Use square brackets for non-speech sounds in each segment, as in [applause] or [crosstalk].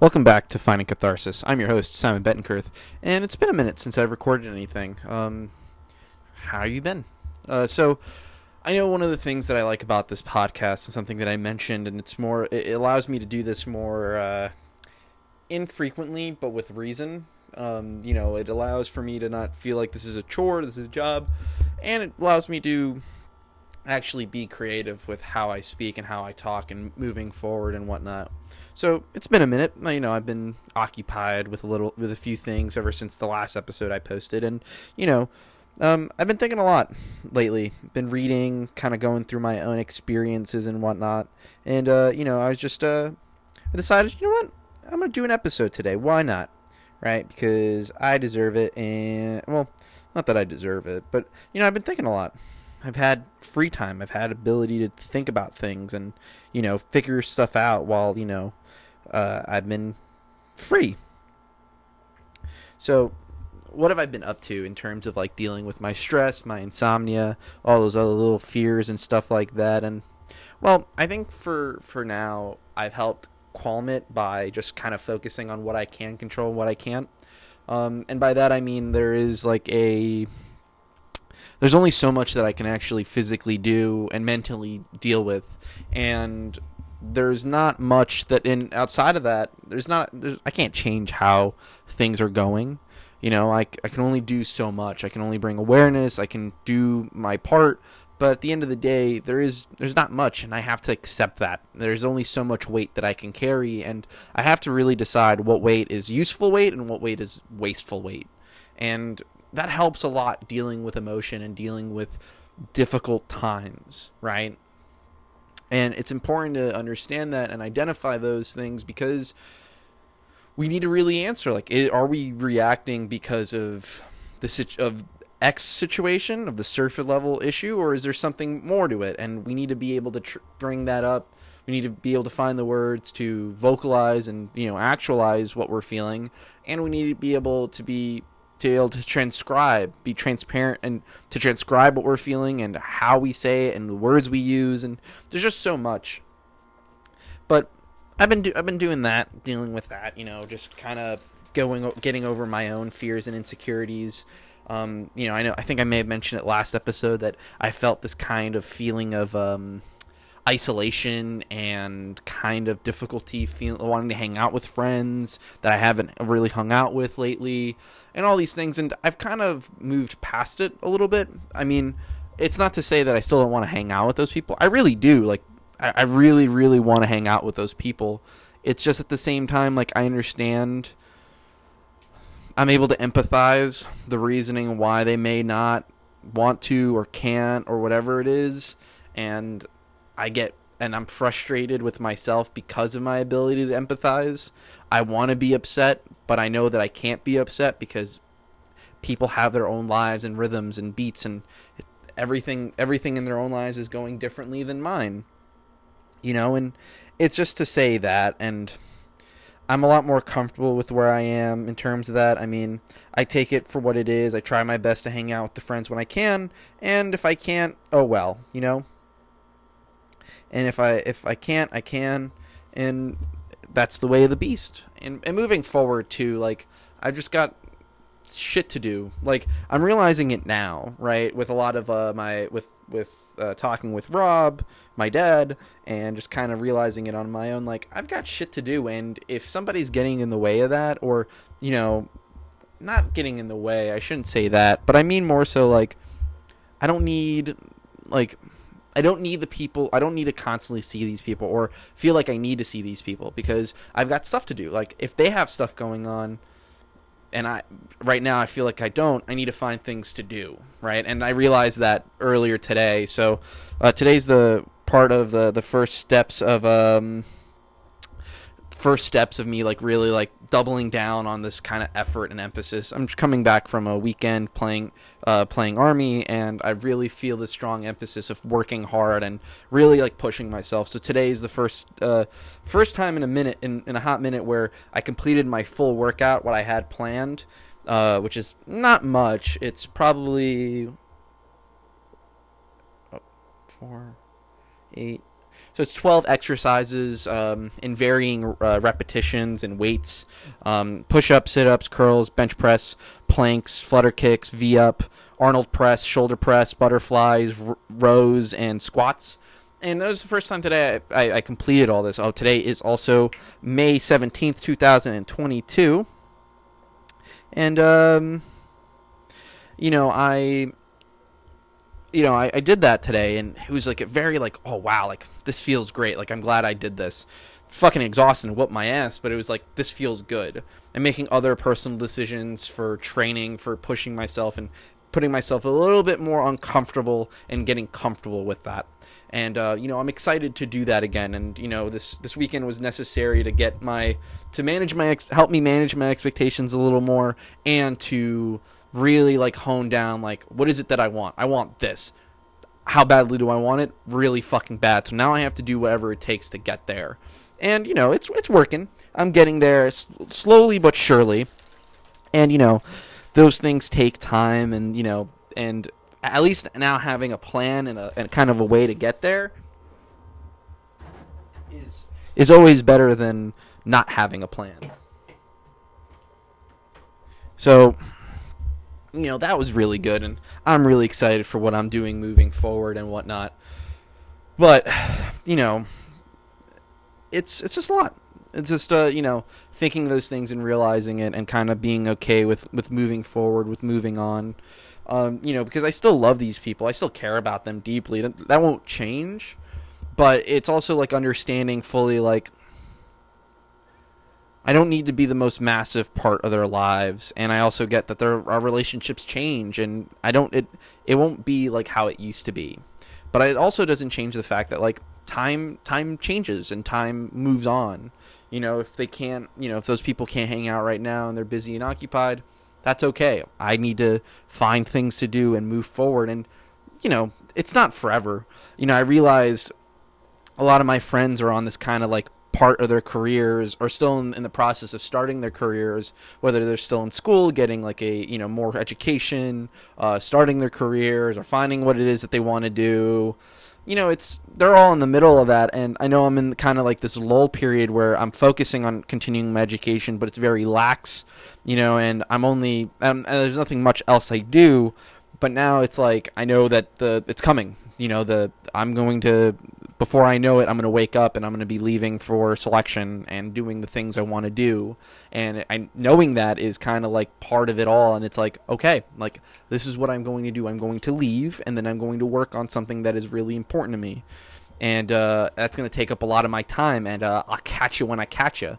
Welcome back to Finding Catharsis. I'm your host, Simon Bettenkurth, and it's been a minute since I've recorded anything. Um, how you been? Uh, so, I know one of the things that I like about this podcast is something that I mentioned, and it's more, it allows me to do this more uh, infrequently, but with reason. Um, you know, it allows for me to not feel like this is a chore, this is a job, and it allows me to actually be creative with how I speak and how I talk and moving forward and whatnot. So it's been a minute. You know, I've been occupied with a little, with a few things ever since the last episode I posted, and you know, um, I've been thinking a lot lately. Been reading, kind of going through my own experiences and whatnot, and uh, you know, I was just uh, I decided, you know what, I'm gonna do an episode today. Why not? Right? Because I deserve it, and well, not that I deserve it, but you know, I've been thinking a lot. I've had free time. I've had ability to think about things and you know figure stuff out while you know uh, I've been free. So, what have I been up to in terms of like dealing with my stress, my insomnia, all those other little fears and stuff like that? And well, I think for for now, I've helped calm it by just kind of focusing on what I can control, and what I can't. Um, and by that I mean there is like a there's only so much that I can actually physically do and mentally deal with, and there's not much that in outside of that there's not there's I can't change how things are going. You know, I, I can only do so much. I can only bring awareness. I can do my part, but at the end of the day, there is there's not much, and I have to accept that. There's only so much weight that I can carry, and I have to really decide what weight is useful weight and what weight is wasteful weight. And that helps a lot dealing with emotion and dealing with difficult times, right? And it's important to understand that and identify those things because we need to really answer like are we reacting because of the of X situation of the surface level issue or is there something more to it? And we need to be able to tr- bring that up. We need to be able to find the words to vocalize and you know actualize what we're feeling. And we need to be able to be to be able to transcribe, be transparent, and to transcribe what we're feeling and how we say it and the words we use. And there's just so much. But I've been do- I've been doing that, dealing with that. You know, just kind of going getting over my own fears and insecurities. Um, you know, I know I think I may have mentioned it last episode that I felt this kind of feeling of um, isolation and kind of difficulty wanting to hang out with friends that I haven't really hung out with lately and all these things and I've kind of moved past it a little bit. I mean, it's not to say that I still don't want to hang out with those people. I really do. Like I, I really, really want to hang out with those people. It's just at the same time like I understand I'm able to empathize the reasoning why they may not want to or can't or whatever it is and I get and I'm frustrated with myself because of my ability to empathize. I want to be upset, but I know that I can't be upset because people have their own lives and rhythms and beats and everything everything in their own lives is going differently than mine. You know, and it's just to say that and I'm a lot more comfortable with where I am in terms of that. I mean, I take it for what it is. I try my best to hang out with the friends when I can, and if I can't, oh well, you know and if I if I can't, I can, and that's the way of the beast. And and moving forward to like I've just got shit to do. Like I'm realizing it now, right? With a lot of uh, my with with uh, talking with Rob, my dad, and just kind of realizing it on my own. Like I've got shit to do, and if somebody's getting in the way of that, or you know, not getting in the way, I shouldn't say that, but I mean more so like I don't need like I don't need the people. I don't need to constantly see these people or feel like I need to see these people because I've got stuff to do. Like if they have stuff going on, and I right now I feel like I don't. I need to find things to do, right? And I realized that earlier today. So uh, today's the part of the the first steps of um first steps of me like really like doubling down on this kind of effort and emphasis. I'm coming back from a weekend playing uh, playing army, and I really feel this strong emphasis of working hard and really like pushing myself. So today is the first uh, first time in a minute in, in a hot minute where I completed my full workout, what I had planned, uh, which is not much. It's probably oh, four, eight, So it's 12 exercises um, in varying uh, repetitions and weights um, push ups, sit ups, curls, bench press, planks, flutter kicks, V up, Arnold press, shoulder press, butterflies, r- rows, and squats. And that was the first time today I, I, I completed all this. Oh, today is also May 17th, 2022. And, um, you know, I you know, I, I did that today, and it was like a very like, oh wow, like this feels great. Like I'm glad I did this. Fucking exhausted and whooped my ass, but it was like this feels good. And making other personal decisions for training, for pushing myself, and putting myself a little bit more uncomfortable and getting comfortable with that. And uh, you know, I'm excited to do that again. And you know, this this weekend was necessary to get my to manage my ex- help me manage my expectations a little more, and to really like hone down like what is it that I want? I want this. How badly do I want it? Really fucking bad. So now I have to do whatever it takes to get there. And you know, it's it's working. I'm getting there slowly but surely. And you know, those things take time and you know, and at least now having a plan and a and kind of a way to get there is is always better than not having a plan. So, you know that was really good and i'm really excited for what i'm doing moving forward and whatnot. But you know it's it's just a lot. It's just uh you know thinking those things and realizing it and kind of being okay with with moving forward with moving on. Um you know because i still love these people. I still care about them deeply. That, that won't change but it's also like understanding fully like I don't need to be the most massive part of their lives, and I also get that their our relationships change, and I don't it it won't be like how it used to be, but it also doesn't change the fact that like time time changes and time moves on. You know, if they can't, you know, if those people can't hang out right now and they're busy and occupied, that's okay. I need to find things to do and move forward, and you know, it's not forever. You know, I realized a lot of my friends are on this kind of like part of their careers or still in, in, the process of starting their careers whether they're still in school getting like a you know more education uh, starting their careers or finding what it is that they want to do. You know it's they're all in the middle of that and i know i'm in kind of like this lull period where i'm focusing on continuing my education but it's very lax you know and i'm only um, and there's nothing much else i do but now it's like i know that the it's coming you know the i'm going to before I know it, I'm going to wake up and I'm going to be leaving for selection and doing the things I want to do. And I, knowing that is kind of like part of it all. And it's like, okay, like this is what I'm going to do. I'm going to leave and then I'm going to work on something that is really important to me. And uh, that's going to take up a lot of my time. And uh, I'll catch you when I catch you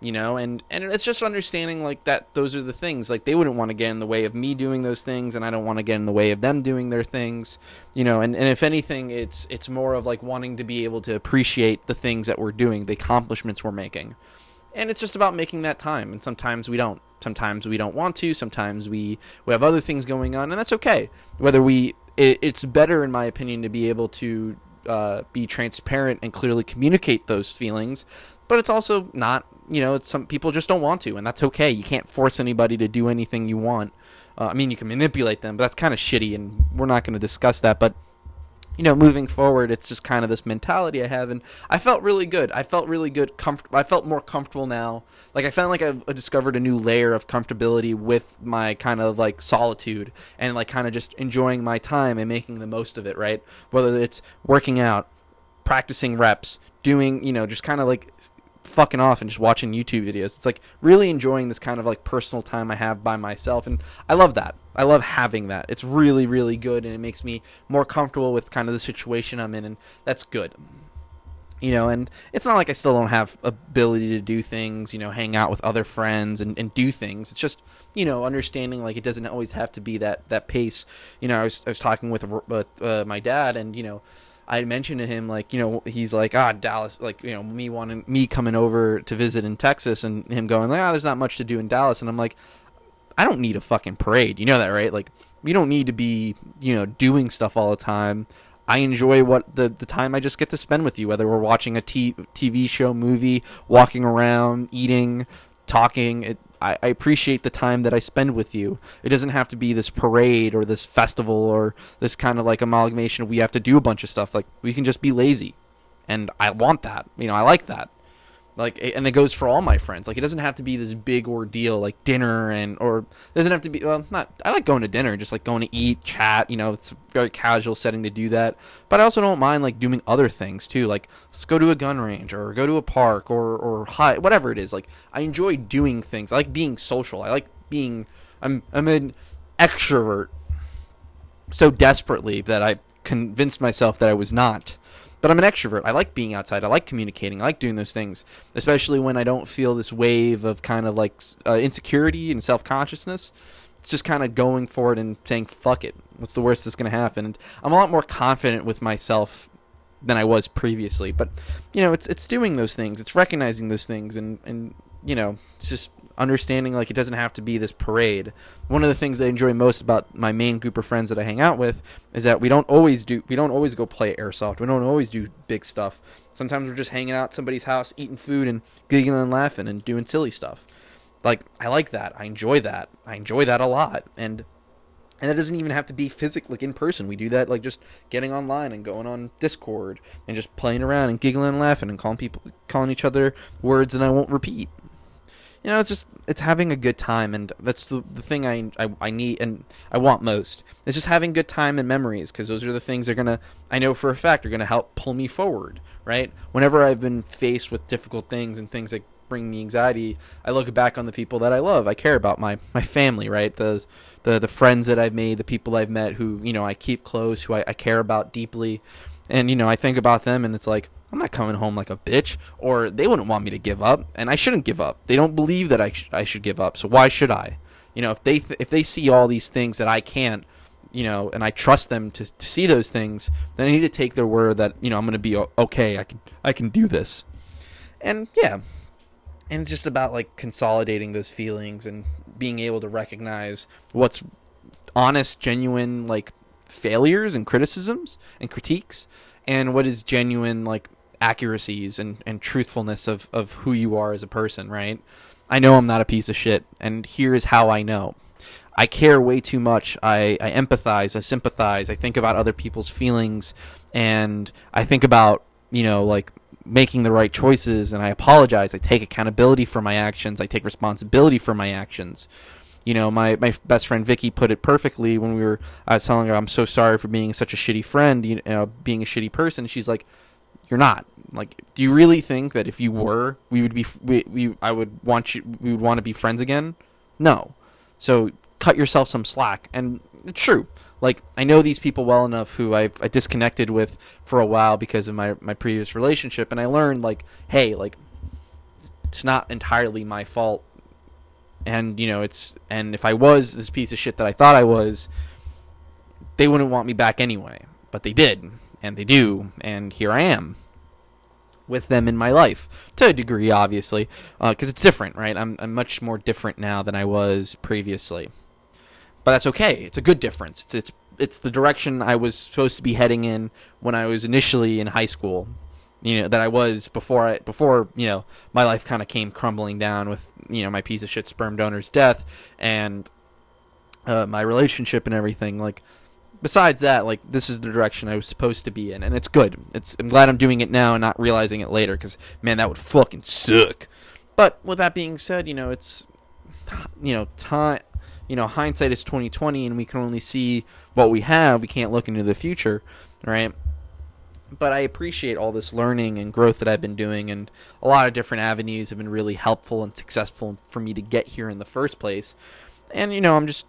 you know and and it's just understanding like that those are the things. Like they wouldn't want to get in the way of me doing those things and i don't want to get in the way of them doing their things you know and, and if anything it's it's more of like wanting to be able to appreciate the things that we're doing the accomplishments we're making. And it's just about making that time and sometimes we don't. Sometimes we don't want to sometimes we we have other things going on and that's okay. Whether we it, it's better in my opinion to be able to uh, be transparent and clearly communicate those feelings but it's also not you know some people just don't want to and that's okay. You can't force anybody to do anything you want. Uh, i mean you can manipulate them but that's kind of shitty and we're not going to discuss that but you know moving forward it's just kind of this mentality i have and i felt really good. I felt really good comfort i felt more comfortable now. Like i felt like I've, discovered a new layer of comfortability with my kind of like solitude and like kind of just enjoying my time and making the most of it right? Whether it's working out practicing reps doing you know just kind of like fucking off and just watching YouTube videos. It's like really enjoying this kind of like personal time I have by myself and I love that. I love having that. It's really really good and it makes me more comfortable with kind of the situation I'm in and that's good. You know, and it's not like I still don't have ability to do things, you know, hang out with other friends and, and do things. It's just, you know, understanding like it doesn't always have to be that that pace. You know, I was I was talking with uh, my dad and, you know, I mentioned to him like you know he's like ah Dallas like you know me wanting me coming over to visit in Texas and him going like ah there's not much to do in Dallas. And I'm like I don't need a fucking parade. You know that right? Like you don't need to be you know doing stuff all the time. I enjoy what the the time I just get to spend with you whether we're watching a t- TV show movie walking around eating talking. It I, I appreciate the time that I spend with you. It doesn't have to be this parade or this festival or this kind of like amalgamation. We have to do a bunch of stuff. Like we can just be lazy, and I want that. You know, I like that. Like, and it goes for all my friends. Like, it doesn't have to be this big ordeal like dinner and or doesn't have to be. Well, not. I like going to dinner, just like going to eat, chat. You know, it's a very casual setting to do that. But I also don't mind like doing other things too. Like, let's go to a gun range or go to a park or or hi, whatever it is. Like, I enjoy doing things. I like being social. I like being. I'm I'm an extrovert so desperately that I convinced myself that I was not. But I'm an extrovert. I like being outside. I like communicating. I like doing those things, especially when I don't feel this wave of kind of like uh, insecurity and self consciousness. It's just kind of going for it and saying, fuck it. What's the worst that's going to happen? And I'm a lot more confident with myself than I was previously. But, you know, it's it's doing those things. It's recognizing those things and, and you know, it's just understanding like it doesn't have to be this parade. One of the things I enjoy most about my main group of friends that I hang out with is that we don't always do we don't always go play airsoft. We don't always do big stuff. Sometimes we're just hanging out at somebody's house, eating food and giggling and laughing and doing silly stuff. Like I like that. I enjoy that. I enjoy that a lot. And and that doesn't even have to be physical like in person we do that like just getting online and going on discord and just playing around and giggling and laughing and calling people calling each other words that i won't repeat you know, it's just it's having a good time, and that's the the thing I I, I need and I want most. It's just having good time and memories because those are the things that are gonna I know for a fact are gonna help pull me forward. Right? Whenever I've been faced with difficult things and things that bring me anxiety, I look back on the people that I love, I care about, my my family, right? The the the friends that I've made, the people I've met, who you know I keep close, who I, I care about deeply, and you know I think about them, and it's like I'm not coming home like a bitch, or they wouldn't want me to give up, and I shouldn't give up. They don't believe that I, sh- I should give up, so why should I? You know, if they th- if they see all these things that I can't, you know, and I trust them to, to see those things, then I need to take their word that you know I'm going to be okay. I can I can do this, and yeah, and it's just about like consolidating those feelings and being able to recognize what's honest, genuine, like failures and criticisms and critiques, and what is genuine like accuracies and, and truthfulness of, of who you are as a person, right? I know I'm not a piece of shit, and here's how I know. I care way too much. I, I empathize, I sympathize, I think about other people's feelings, and I think about, you know, like making the right choices, and I apologize. I take accountability for my actions, I take responsibility for my actions. You know, my, my best friend Vicky put it perfectly when we were, I was telling her, I'm so sorry for being such a shitty friend, you know, being a shitty person. She's like, you're not. Like, do you really think that if you were, we would be, we, we I would want you, we would want to be friends again? No. So cut yourself some slack. And it's true. Like, I know these people well enough who I've I disconnected with for a while because of my, my previous relationship. And I learned, like, hey, like, it's not entirely my fault. And, you know, it's, and if I was this piece of shit that I thought I was, they wouldn't want me back anyway. But they did and they do, and here I am with them in my life to a degree, obviously, because uh, it's different, right? I'm, I'm much more different now than I was previously, but that's okay. It's a good difference. It's it's it's the direction I was supposed to be heading in when I was initially in high school. You know that I was before I before you know my life kind of came crumbling down with you know my piece of shit sperm donor's death and uh, my relationship and everything. Like besides that, like this is the direction I was supposed to be in, and it's good. It's I'm glad I'm doing it now and not realizing it later, because man, that would fucking suck. But with that being said, you know it's you know time. You know, hindsight is twenty twenty, and we can only see what we have. We can't look into the future, right? But I appreciate all this learning and growth that I've been doing, and a lot of different avenues have been really helpful and successful for me to get here in the first place. And you know, I'm just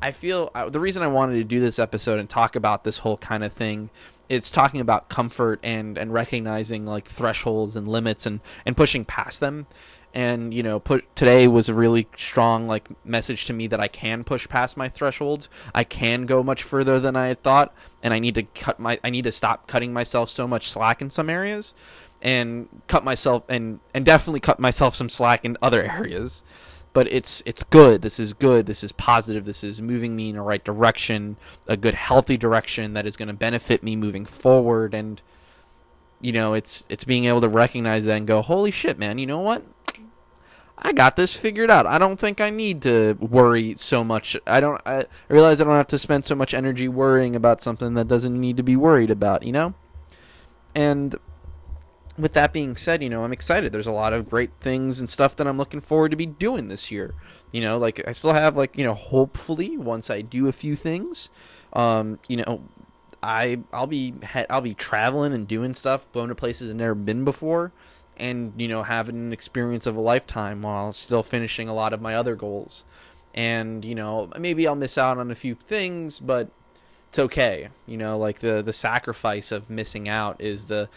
I feel uh, the reason I wanted to do this episode and talk about this whole kind of thing is talking about comfort and and recognizing like thresholds and limits and and pushing past them. And you know put today was a really strong like message to me that I can push past my thresholds. I can go much further than I had thought. And I need to cut my I need to stop cutting myself so much slack in some areas and cut myself and and definitely cut myself some slack in other [laughs] areas but it's it's good. This is good. This is positive. This is moving me in the right direction, a good healthy direction that is going to benefit me moving forward and you know, it's it's being able to recognize that and go, "Holy shit, man, you know what? I got this figured out. I don't think I need to worry so much. I don't I realize I don't have to spend so much energy worrying about something that doesn't need to be worried about, you know? And with that being said, you know, I'm excited. There's a lot of great things and stuff that I'm looking forward to be doing this year. You know, like I still have like, you know, hopefully once I do a few things, um, you know, I I'll be I'll be traveling and doing stuff, going to places I've never been before and, you know, having an experience of a lifetime while still finishing a lot of my other goals. And, you know, maybe I'll miss out on a few things, but it's okay. You know, like the the sacrifice of missing out is the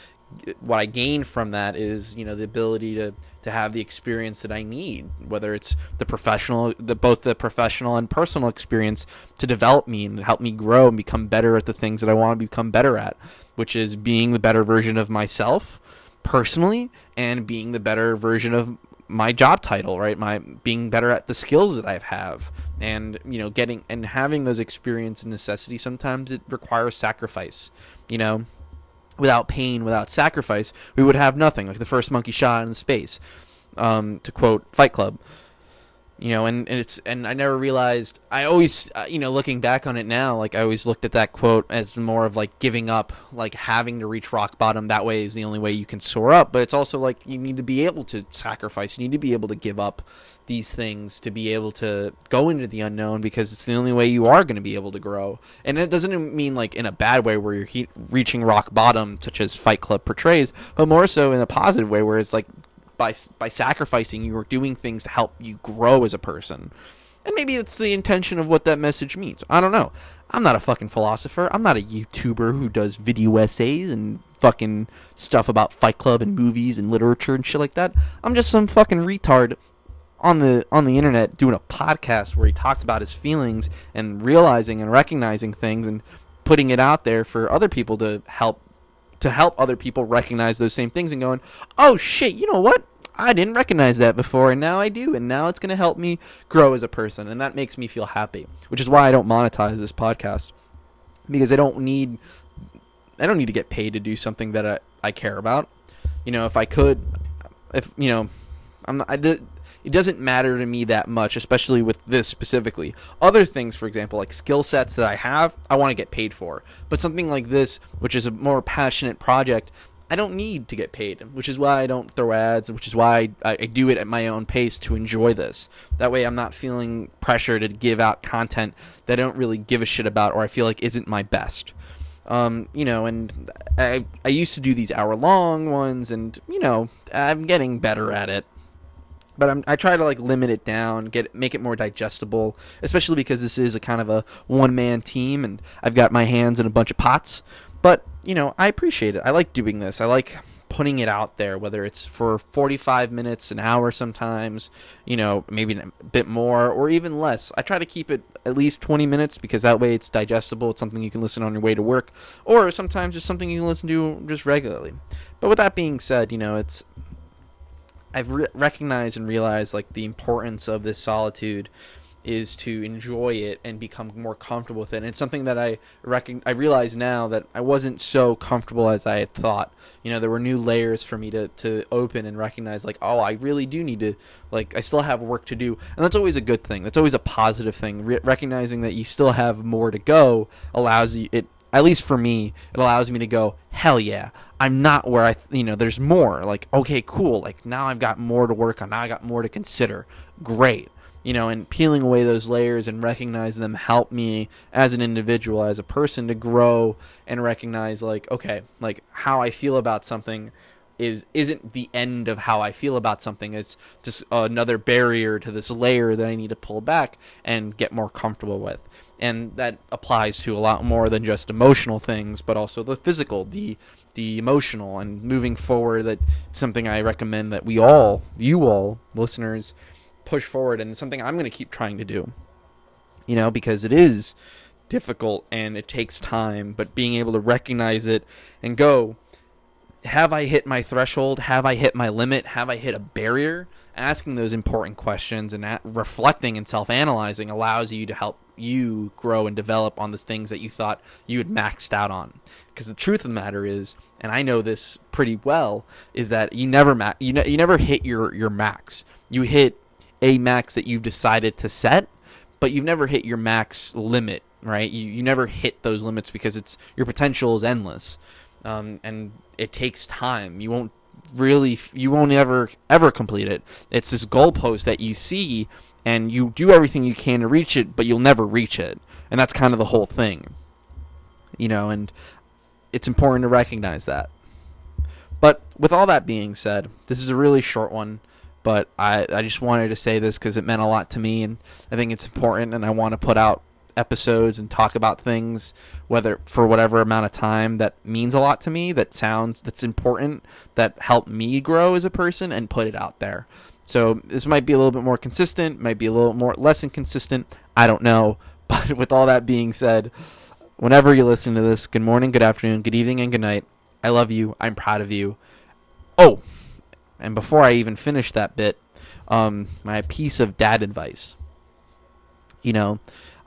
what I gain from that is you know the ability to to have the experience that I need, whether it's the professional, the both the professional and personal experience to develop me and help me grow and become better at the things that I want to become better at, which is being the better version of myself personally and being the better version of my job title, right? My being better at the skills that I have, and you know, getting and having those experience and necessity. Sometimes it requires sacrifice. You know, without pain, without sacrifice, we would have nothing. Like the first monkey shot in space, um, to quote Fight Club. You know, and, and it's and I never realized. I always, uh, you know, looking back on it now, like I always looked at that quote as more of like giving up, like having to reach rock bottom. That way is the only way you can soar up. But it's also like you need to be able to sacrifice. You need to be able to give up these things to be able to go into the unknown because it's the only way you are going to be able to grow. And it doesn't mean like in a bad way where you're he- reaching rock bottom, such as Fight Club portrays, but more so in a positive way where it's like by by sacrificing, you're doing things to help you grow as a person. And maybe it's the intention of what that message means. I don't know. I'm not a fucking philosopher. I'm not a YouTuber who does video essays and fucking stuff about Fight Club and movies and literature and shit like that. I'm just some fucking retard on the on the internet doing a podcast where he talks about his feelings and realizing and recognizing things and putting it out there for other people to help to help other people recognize those same things and going, "Oh shit, you know what? I didn't recognize that before, and now I do, and now it's going to help me grow as a person, and that makes me feel happy. Which is why I don't monetize this podcast because I don't need I don't need to get paid to do something that I, I care about. You know, if I could, if you know, I'm not, I. It doesn't matter to me that much, especially with this specifically. Other things, for example, like skill sets that I have, I want to get paid for. But something like this, which is a more passionate project, I don't need to get paid, which is why I don't throw ads, which is why I, I, do it at my own pace to enjoy this. That way, I'm not feeling pressure to give out content that I don't really give a shit about or I feel like isn't my best. Um, you know, and I I used to do these hour long ones, and you know, I'm getting better at it. But I'm, I try to like limit it down, get make it more digestible, especially because this is a kind of a one man team, and I've got my hands in a bunch of pots. But you know, I appreciate it. I like doing this. I like putting it out there, whether it's for 45 minutes, an hour sometimes, you know, maybe a bit more or even less. I try to keep it at least 20 minutes because that way it's digestible. It's something you can listen on your way to work, or sometimes just something you can listen to just regularly. But with that being said, you know, it's. I've re- recognized and realized like the importance of this solitude is to enjoy it and become more comfortable with it. And it's something that I reckon I realize now that I wasn't so comfortable as I had thought. You know, there were new layers for me to to open and recognize like, oh, I really do need to like I still have work to do. And that's always a good thing. That's always a positive thing. Re- recognizing that you still have more to go allows you it at least for me, it allows me to go, hell yeah, I'm not where I, you know, there's more. Like, okay, cool. Like, now I've got more to work on. Now I got more to consider. Great you know, and peeling away those layers and recognizing them help me as an individual, as a person to grow and recognize like, okay, like how I feel about something is isn't the end of how I feel about something. It's just another barrier to this layer that I need to pull back and get more comfortable with. And that applies to a lot more than just emotional things, but also the physical, the the emotional and moving forward that something I recommend that we all, you all listeners push forward and it's something I'm going to keep trying to do. You know, because it is difficult and it takes time, but being able to recognize it and go, have I hit my threshold? Have I hit my limit? Have I hit a barrier? Asking those important questions and reflecting and self analyzing allows you to help you grow and develop on the things that you thought you had maxed out on. Because the truth of the matter is, and I know this pretty well, is that you never ma- you, ne- you never hit your, your max. You hit a max that you've decided to set, but you've never hit your max limit, right? You you never hit those limits because it's your potential is endless, um, and it takes time. You won't really you won't ever ever complete it. It's this goalpost that you see and you do everything you can to reach it, but you'll never reach it. And that's kind of the whole thing. You know, and it's important to recognize that. But with all that being said, this is a really short one, but I, I just wanted to say this because it meant a lot to me, and I think it's important, and I want to put out episodes and talk about things whether for whatever amount of time that means a lot to me that sounds that's important that help me grow as a person and put it out there. So this might be a little bit more consistent might be a little more less inconsistent i don't know. [laughs] But with all that being said whenever you listen to this good morning good afternoon good evening and good night. I love you. I'm proud of you. Oh and before i even finish that bit um, my piece of dad advice you know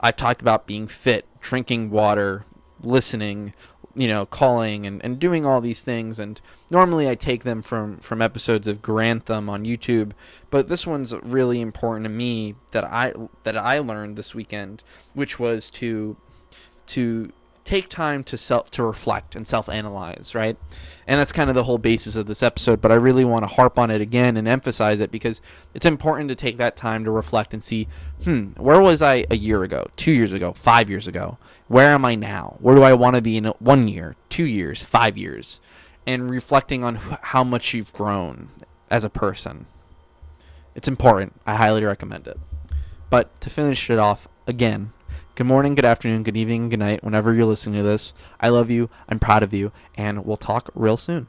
I've talked about being fit, drinking water, listening, you know, calling and, and doing all these things. And normally I take them from, from episodes of Grantham on YouTube, but this one's really important to me that I that I learned this weekend, which was to to take time to self to reflect and self analyze, right? And that's kind of the whole basis of this episode, but I really want to harp on it again and emphasize it because it's important to take that time to reflect and see, hmm, where was I a year ago, 2 years ago, 5 years ago? Where am I now? Where do I want to be in 1 year, 2 years, 5 years? And reflecting on how much you've grown as a person. It's important. I highly recommend it. But to finish it off again, Good morning, good afternoon, good evening, good night, whenever you're listening to this. I love you. I'm proud of you. And we'll talk real soon.